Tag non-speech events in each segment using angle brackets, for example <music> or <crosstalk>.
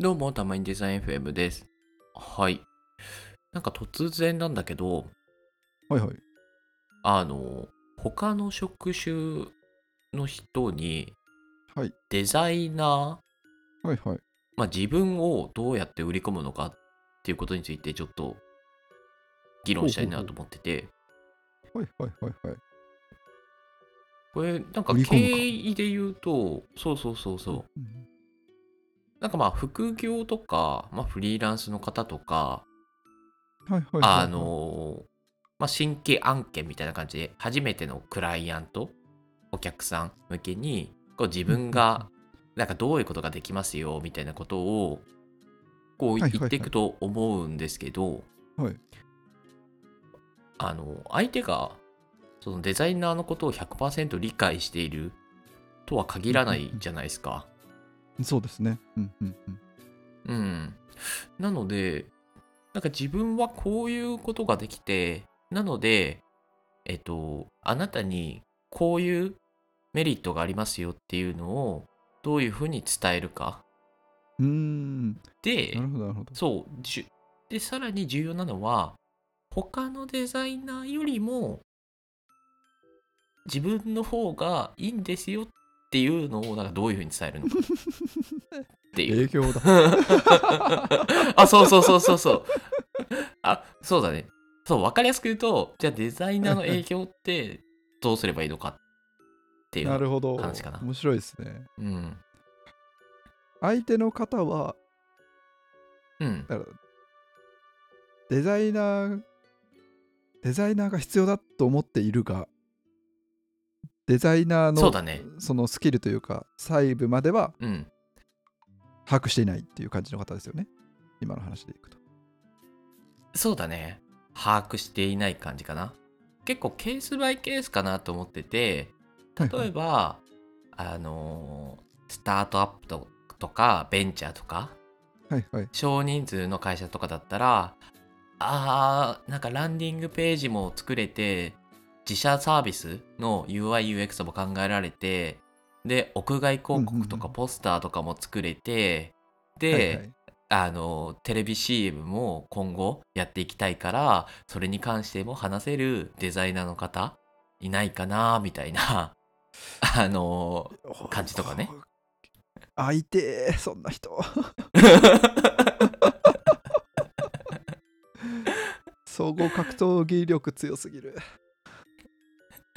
どうも、たまにデザイン FM です。はい。なんか突然なんだけど、はいはい。あの、他の職種の人に、はいデザイナー、はいはい。まあ、自分をどうやって売り込むのかっていうことについてちょっと議論したいなと思ってて、はいはいはいはい。これなんか経緯で言うと、そうそうそうそう、うんなんかまあ副業とか、まあ、フリーランスの方とか、はいはいはいはい。あのまあ、新規案件みたいな感じで初めてのクライアントお客さん向けにこう自分がなんかどういうことができますよみたいなことをこうはいはいはい言っていくと思うんですけど、はいあの相手がそのデザイナーのことを100%理解しているとは限らないじゃないですか。そうですね。うんうんうん。うん。なので、なんか自分はこういうことができて、なので、えっと、あなたにこういうメリットがありますよっていうのをどういうふうに伝えるか。うーん。でな、るほどなるほど。そう、で、さらに重要なのは、他のデザイナーよりも自分の方がいいんですよっていうのをなんかどういうふうに伝えるのかっていう。影響だ。<laughs> あ、そうそうそうそうそう。あ、そうだね。そう、わかりやすく言うと、じゃあデザイナーの影響ってどうすればいいのかっていう。なるほど。話かな面白いですね。うん。相手の方は、うん。デザイナー、デザイナーが必要だと思っているが、デザイナーのそうだね。そのスキルというか、細部まではうん。把握していないっていう感じの方ですよね。今の話でいくと。そうだね。把握していない感じかな。結構ケースバイケースかなと思ってて、例えば、あのースタートアップととか、ベンチャーとか、はいはい。少人数の会社とかだったらあーなんかランディングページも作れて自社サービスの UIUX も考えられてで屋外広告とかポスターとかも作れて、で、はいはいあのテレビ CM も今後やっていきたいからそれに関しても話せるデザイナーの方いないかなみたいな <laughs> あの感じとかね。相手、そんな人。<laughs> 総合格闘技力強すぎる。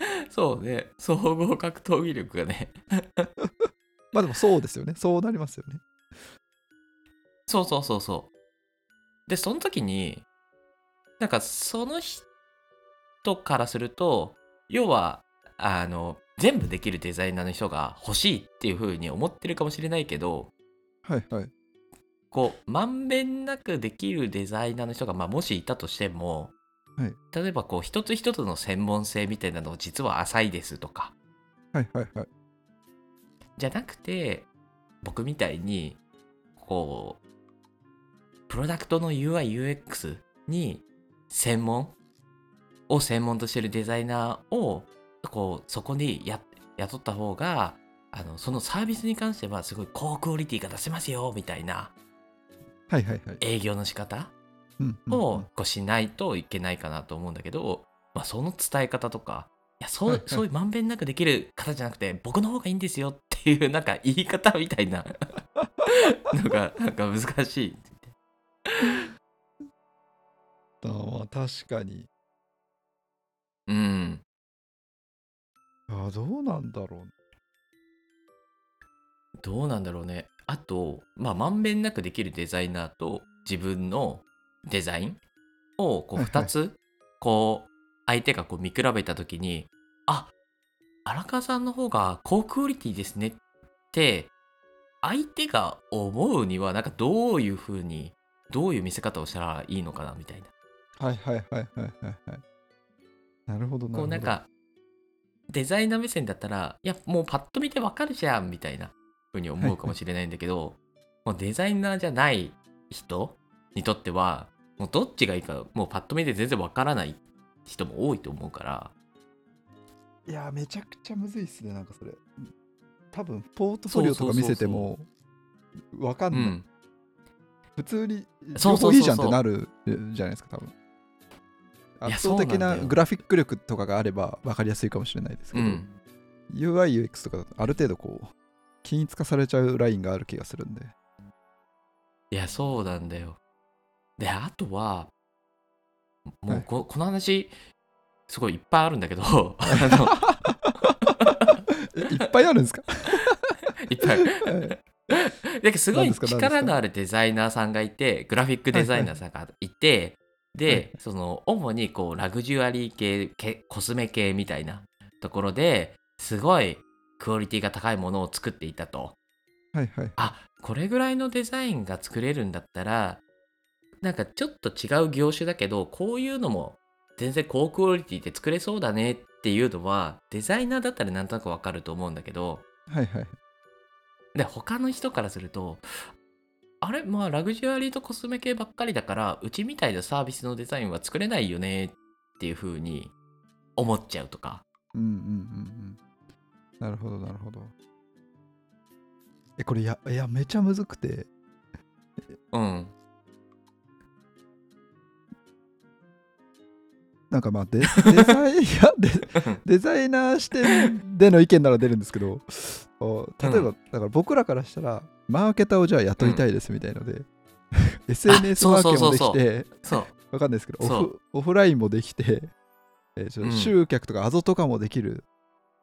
<laughs> そうね総合格闘技力がね <laughs> まあでもそうですよね。そうなりますよね。そうそうそうそう。で、その時に、なんかその人からすると、要は、あの、全部できるデザイナーの人が欲しいっていう風に思ってるかもしれないけど、はいはい。こう、まんべんなくできるデザイナーの人が、まあ、もしいたとしても、はい例えばこう、一つ一つの専門性みたいなの実は浅いですとか、はいはいはい。じゃなくて、僕みたいに、こう、プロダクトの UI、UX に専門を専門としてるデザイナーを、こう、そこにや雇った方が、あの、そのサービスに関してはすごい高クオリティが出せますよ、みたいなはいはいはい。営業の仕方うんうんをうんこうしないといけないかなと思うんだけど、まあ、その伝え方とか、いや、そう、そういうまんべんなくできる方じゃなくて、僕の方がいいんですよっていう、なんか言い方みたいな <laughs> のが、なんか難しい。あまあ確かに。うん。あどうなんだろう。どうなんだろうね。あと、まあ、まんべんなくできるデザイナーと自分のデザイン？をこうはいはい2つ、こう、相手がこう見比べたときに、あ荒川さんの方が高クオリティですねって、相手が思うには、なんかどういうふうに、どういう見せ方をしたらいいのかなみたいな。はいはいはいはいはいはい。なるほどなるほど。こうなんか、デザイナー目線だったら、いや、もうパッと見てわかるじゃんみたいなふうに思うかもしれないんだけど、もうデザイナーじゃない人にとっては、もうどっちがいいか、もうパッと見て全然わからない人も多いと思うから、いや、めちゃくちゃむずいっすね、なんかそれ。多分、ポートフォリオとか見せても、わかんない。うん。普通にそうそうそうそう両方いいじゃんってなるじゃないですか多分圧倒的そうなグラフィック力とかがあれば分かりやすいかもしれないですけど、うん。UIUX とかだとある程度こう均一化されちゃうラインがある気がするんでいや、そうなんだよ。で、あとは、もはい。うこ,、この話、すごいいっぱいあるんだけど、<laughs> いっぱいあるんですか？<laughs> いっぱい。はい。だけどすごい力のあるデザイナーさんがいて、グラフィックデザイナーさんがいて、で、その主にこうラグジュアリー系けコスメ系みたいなところですごいクオリティが高いものを作っていたと。はいはい。あこれぐらいのデザインが作れるんだったらなんかちょっと違う業種だけどこういうのも全然高クオリティで作れそうだねっていうのはデザイナーだったらなんとなくわかると思うんだけどはいはい。で他の人からするとあれ？まあラグジュアリーとコスメ系ばっかりだからうちみたいなサービスのデザインは作れないよねっていう風に思っちゃうとか。うんうんうんうん。なるほどなるほど。えこれいやいやめちゃむずくて。うんなんかまあデデザイデ <laughs> デザイナー視点での意見なら出るんですけど。お例えば、だから僕らからしたらマーケターをじゃあ雇いたいですみたいので、SNS マーケもできてわかんないですけどオそフオフラインもできて、えー集客とかアゾとかもできる、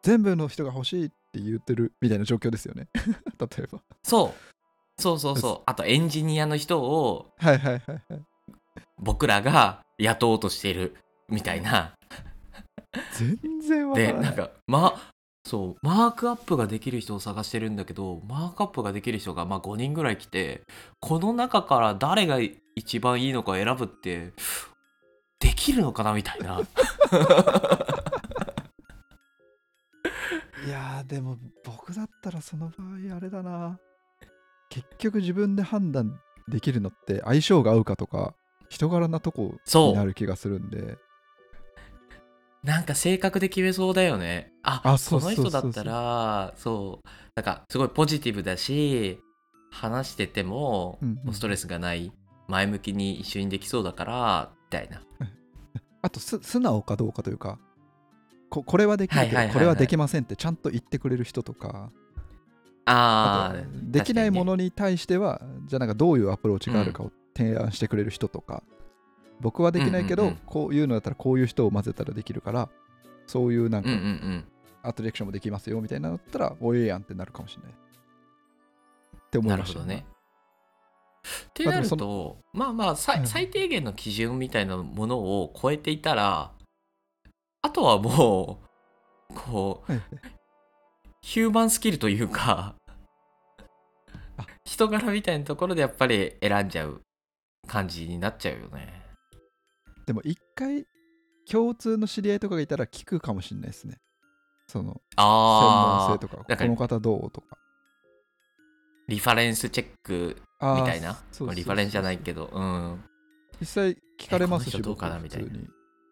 全部の人が欲しいって言ってるみたいな状況ですよね。<laughs> 例えば。そう。そうそうそう。あとエンジニアの人をはいはいはいはい。僕らが雇おうとしているみたいな。全然わからない。でなんかまそうマークアップができる人を探してるんだけどマークアップができる人がまあ5人ぐらい来てこの中から誰が一番いいのか選ぶってできるのかなみたいな。<laughs> いやーでも僕だったらその場合あれだな。結局自分で判断できるのって相性が合うかとか人柄なとこになる気がするんでなんか性格で決めそうだよね。ああこの人だったらそうなんかすごいポジティブだし話しててもストレスがない前向きに一緒にできそうだからみたいな。<laughs> あとす素直かどうかというかここれはできるけはいはいはいこれはできませんってちゃんと言ってくれる人とかああできないものに対してはじゃあなんかどういうアプローチがあるかを提案してくれる人とか、僕はできないけど、うんうんうん。こういうのだったらこういう人を混ぜたらできるからそういうなんかうんうんうん。アトラクションもできますよみたいなのだったらおええやんってなるかもしれない。って思いなましたるほどね。ってなるとまあまあさはい最低限の基準みたいなものを超えていたらあとはもうこうはいヒューマンスキルというかあ。人柄みたいなところでやっぱり選んじゃう感じになっちゃうよね。でも一回共通の知り合いとかがいたら聞くかもしれないですね。その専門性とかこの方どうとか。リファレンスチェックみたいな？そうリファレンスじゃないけどうん。実際聞かれますしどうかな僕みたいな。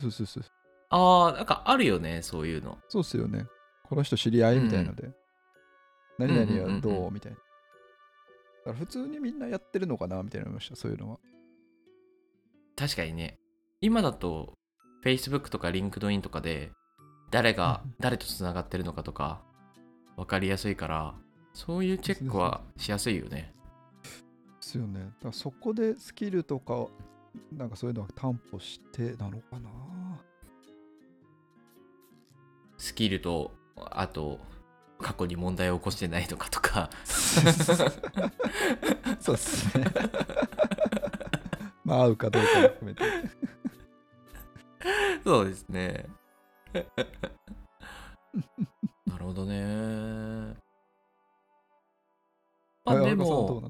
そうそうそうああなんかあるよねそういうの。そうっすよね。この人知り合いみたいので、何々はうんうんうん。うんどう？みたいな。だから普通にみんなやってるのかな？みたいな思いましたそういうのは。確かにね今だと Facebook とか LinkedIn とかで誰が誰とつながってるのかとか分かりやすいからそういうチェックはしやすいよね。ですよね。だからそこでスキルとかなんかそういうのは担保してなのかな。スキルとあと過去に問題を起こしてないのかとか。そうっすね。まあ合うかどうかも含めてそうですね。<laughs> なるほどね。まあでも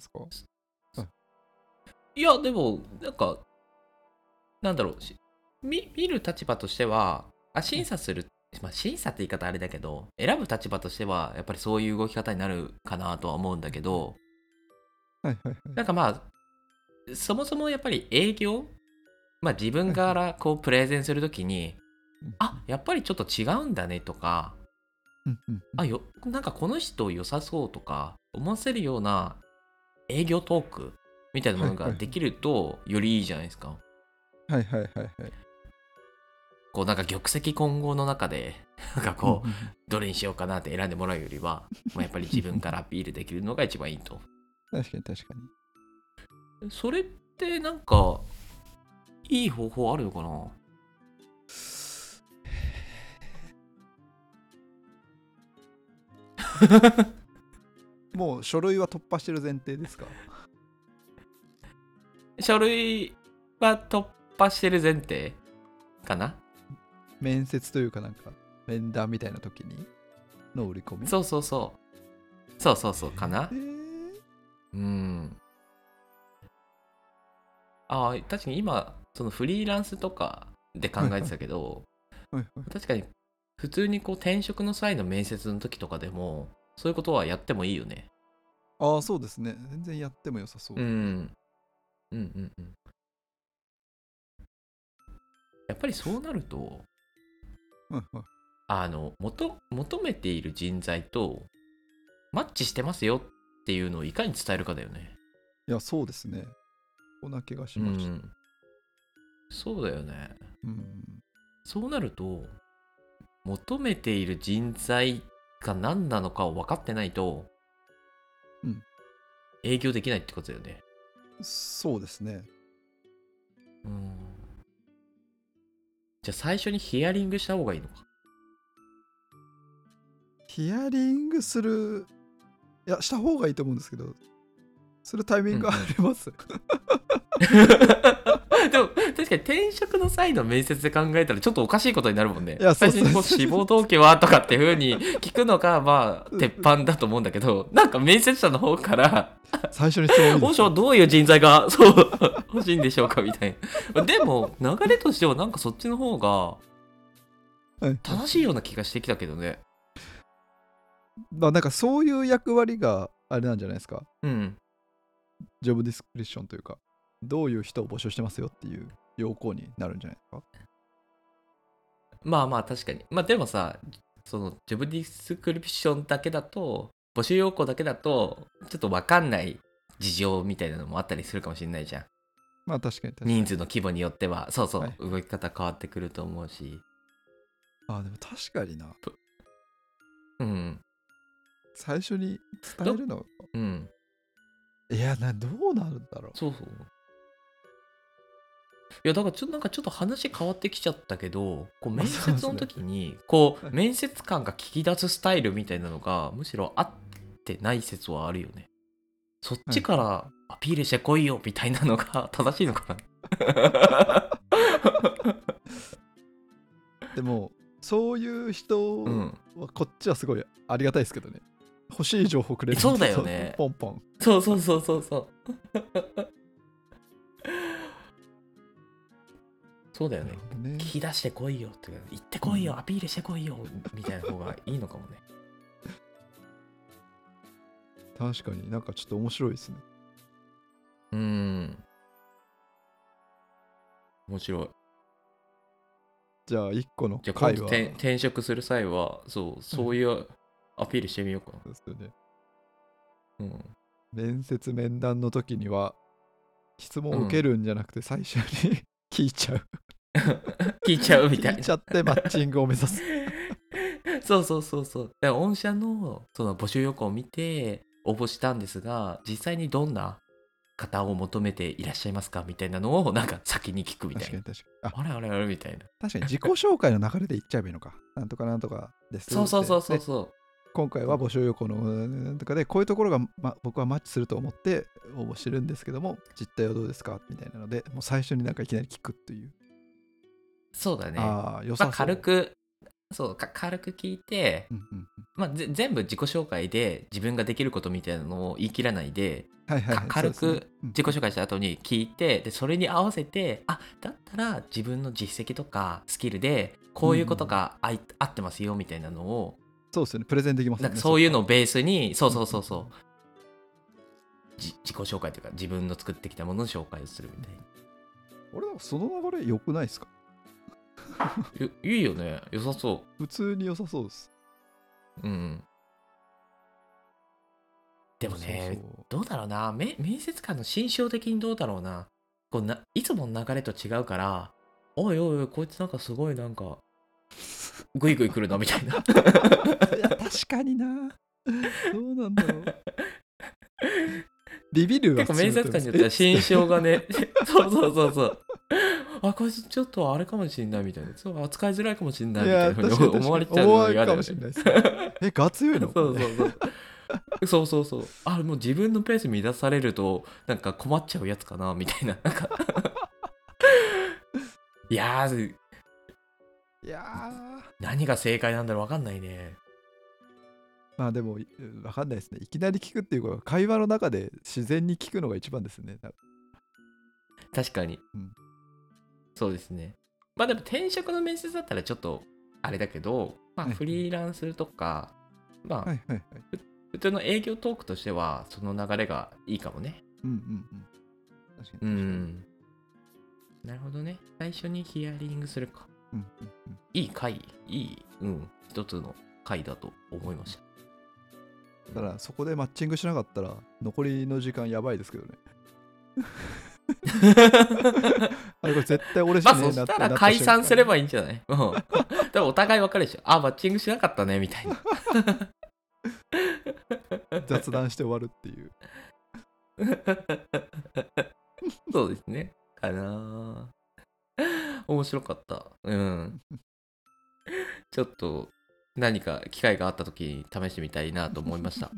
い。やでもなんかなんだろうし見見る立場としてはあ審査する、まあ、審査って言い方あれだけど選ぶ立場としてはやっぱりそういう動き方になるかなとは思うんだけど。はいはいはい。なんかまあそもそもやっぱり営業まあ自分からこうプレゼンするときにうんあやっぱりちょっと違うんだねとかあよなんかこの人良さそうとか思わせるような営業トークみたいなものができるとよりいいじゃないですか。はいはいはいはい。こうなんか玉石混合の中でなんかこうどれにしようかなって選んでもらうよりは、まあ、やっぱり自分からアピールできるのが一番いいと。確かに確かに。それってなんかいい方法あるのかな？もう書類は突破してる前提ですか？書類は突破してる前提かな？面接というかなんか面談みたいな時にの売り込み？そうそうそう。そうそうそうかな。えー。うん。ああ、確かに今、そのフリーランスとかで考えてたけど、はいはい確かに普通にこう転職の際の面接の時とかでも、そういうことはやってもいいよね。ああそうですね全然やっても良さそう、うん。うんうんうん。やっぱりそうなると、はいはいあの、求求めている人材とマッチしてますよっていうのをいかに伝えるかだよね。いやそうですねこんな気がしうました、ん。そうだよね。うんそうなると、求めている人材が何なのかを分かってないと、うん営業できないってことだよね。そうですねうん。じゃあ最初にヒアリングした方がいいのか。ヒアリングするいやした方がいいと思うんですけどするタイミングあります、<laughs> <laughs> でも確かに転職の際の面接で考えたらちょっとおかしいことになるもんね。いや最初にこう志望動機はとかっていうふうに聞くのがまあ鉄板だと思うんだけどなんか面接者の方から最初にそういう御社はどういう人材が <laughs> そう欲しいんでしょうかみたいな。でも流れとしてはなんかそっちの方がはい正しいような気がしてきたけどね。まあなんかそういう役割があれなんじゃないですかうん。ジョブディスクリプションというかどういう人を募集してますよっていう要項になるんじゃないですか？まあまあ確かに。まあでもさ、そのジョブディスクリプションだけだと、募集要項だけだと、ちょっとわかんない事情みたいなのもあったりするかもしれないじゃん。まあ確かに確かに人数の規模によっては、そうそう、はい動き方変わってくると思うし。あでも確かになうん。最初に伝えるの？うん。いやなどうなるんだろうそうそう。いやだからちょっとなんかちょっと話変わってきちゃったけどこう面接の時にこうはい。面接官が聞き出すスタイルみたいなのがむしろ合ってない説はあるよね。そっちからアピールしてこいよみたいなのが <laughs> 正しいのかな？<laughs> でもそういう人うん、はこっちはすごいありがたいですけどね。欲しい情報くれるそうだよね。ポンポン。そうそうそうそうそう。そうだよね。ね聞き出してこいよってか言ってこいよアピールしてこいよみたいな方がいいのかもね。確かになんかちょっと面白いですねうーん。面白い。じゃあ1個のじゃあ今回は度転転職する際は、そう、そういうアピールしてみようかそうですよねな。うん。面接面談の時には質問を受けるんじゃなくて最初に <laughs> 聞いちゃう <laughs> 聞いちゃうみたいな聞いち。ゃってマッチングを目指す <laughs> そうそうそうそう。だから御社のその募集要項を見て応募したんですが、実際にどんな方を求めていらっしゃいますかみたいなのをなんか先に聞くみたいな。確かに確かにああれあれあれみたいな。確かに自己紹介の流れで言っちゃえばいいのかなんとかなんとかですそうそうそうそうでそう。今回は募集要項のとかでこういうところが、ま、僕はマッチすると思って応募してるんですけども実態はどうですかみたいなのでもう最初になんかいきなり聞くっていう、そうだね。ああ良さそう、まあ、軽く、そうか、軽く聞いて、うんうんうん。まあ、ぜ全部自己紹介で自分ができることみたいなのを言い切らないで、はいはい、はい、か軽く自己紹介した後に聞いてでそれに合わせてあだったら自分の実績とかスキルでこういうことがあい合ってますよみたいなのをそうですよね。プレゼンできますなんかそういうのをベースにそうそうそうそうじ自己紹介というか自分の作ってきたものの紹介をするみたい俺なんかその流れ良くないですか？な <laughs> いいいよね。良さそ普通に良さそうです。ううん。でもねどうだろうな。め面接官の心象的にどうだろうな。こうないつもの流れと違うからおいおいおいこいつなんかすごいなんかグイグイ来るなみたいな。<laughs> いや確かにな。どうなんだろう。<laughs> ビビるは結構面接官によっては心象がね。そうそうそうそうあこいつちょっとあれかもしんないみたいな。そう扱いづらいかもしんないいみたいやなふうに思われちゃうのが嫌だよね。るかもしれないですね。えガ強いのそうそうそう。そうそうそう。あもう自分のペース乱されるとなんか困っちゃうやつかなみたいな。なんか。<laughs> いやーいやー。何が正解なんだろう分かんないね。まあでもいわかんないですね。いきなり聞くっていうか会話の中で自然に聞くのが一番ですね。確かに、うんそうですね。まあでも転職の面接だったらちょっとあれだけど、まあ、はいフリーランスとか、まあ、はいはいはい。普通の営業トークとしてはその流れがいいかもね。うんうんうん。確かうに。ん。なるほどね。最初にヒアリングするか。うんうんうん。いい回いいうん一つの回だと思いました。ただそこでマッチングしなかったら残りの時間やばいですけどね <laughs> あれこれ絶対俺しまあねえなってそしたら解散すればばいいんじゃない？うん。<laughs> でもお互い分かるでしょ。あマッチングしなかったねみたいな。<laughs> 雑談して終わるっていう。そうですね。かな面白かった。うん。ちょっと何か機会があった時に試してみたいなと思いました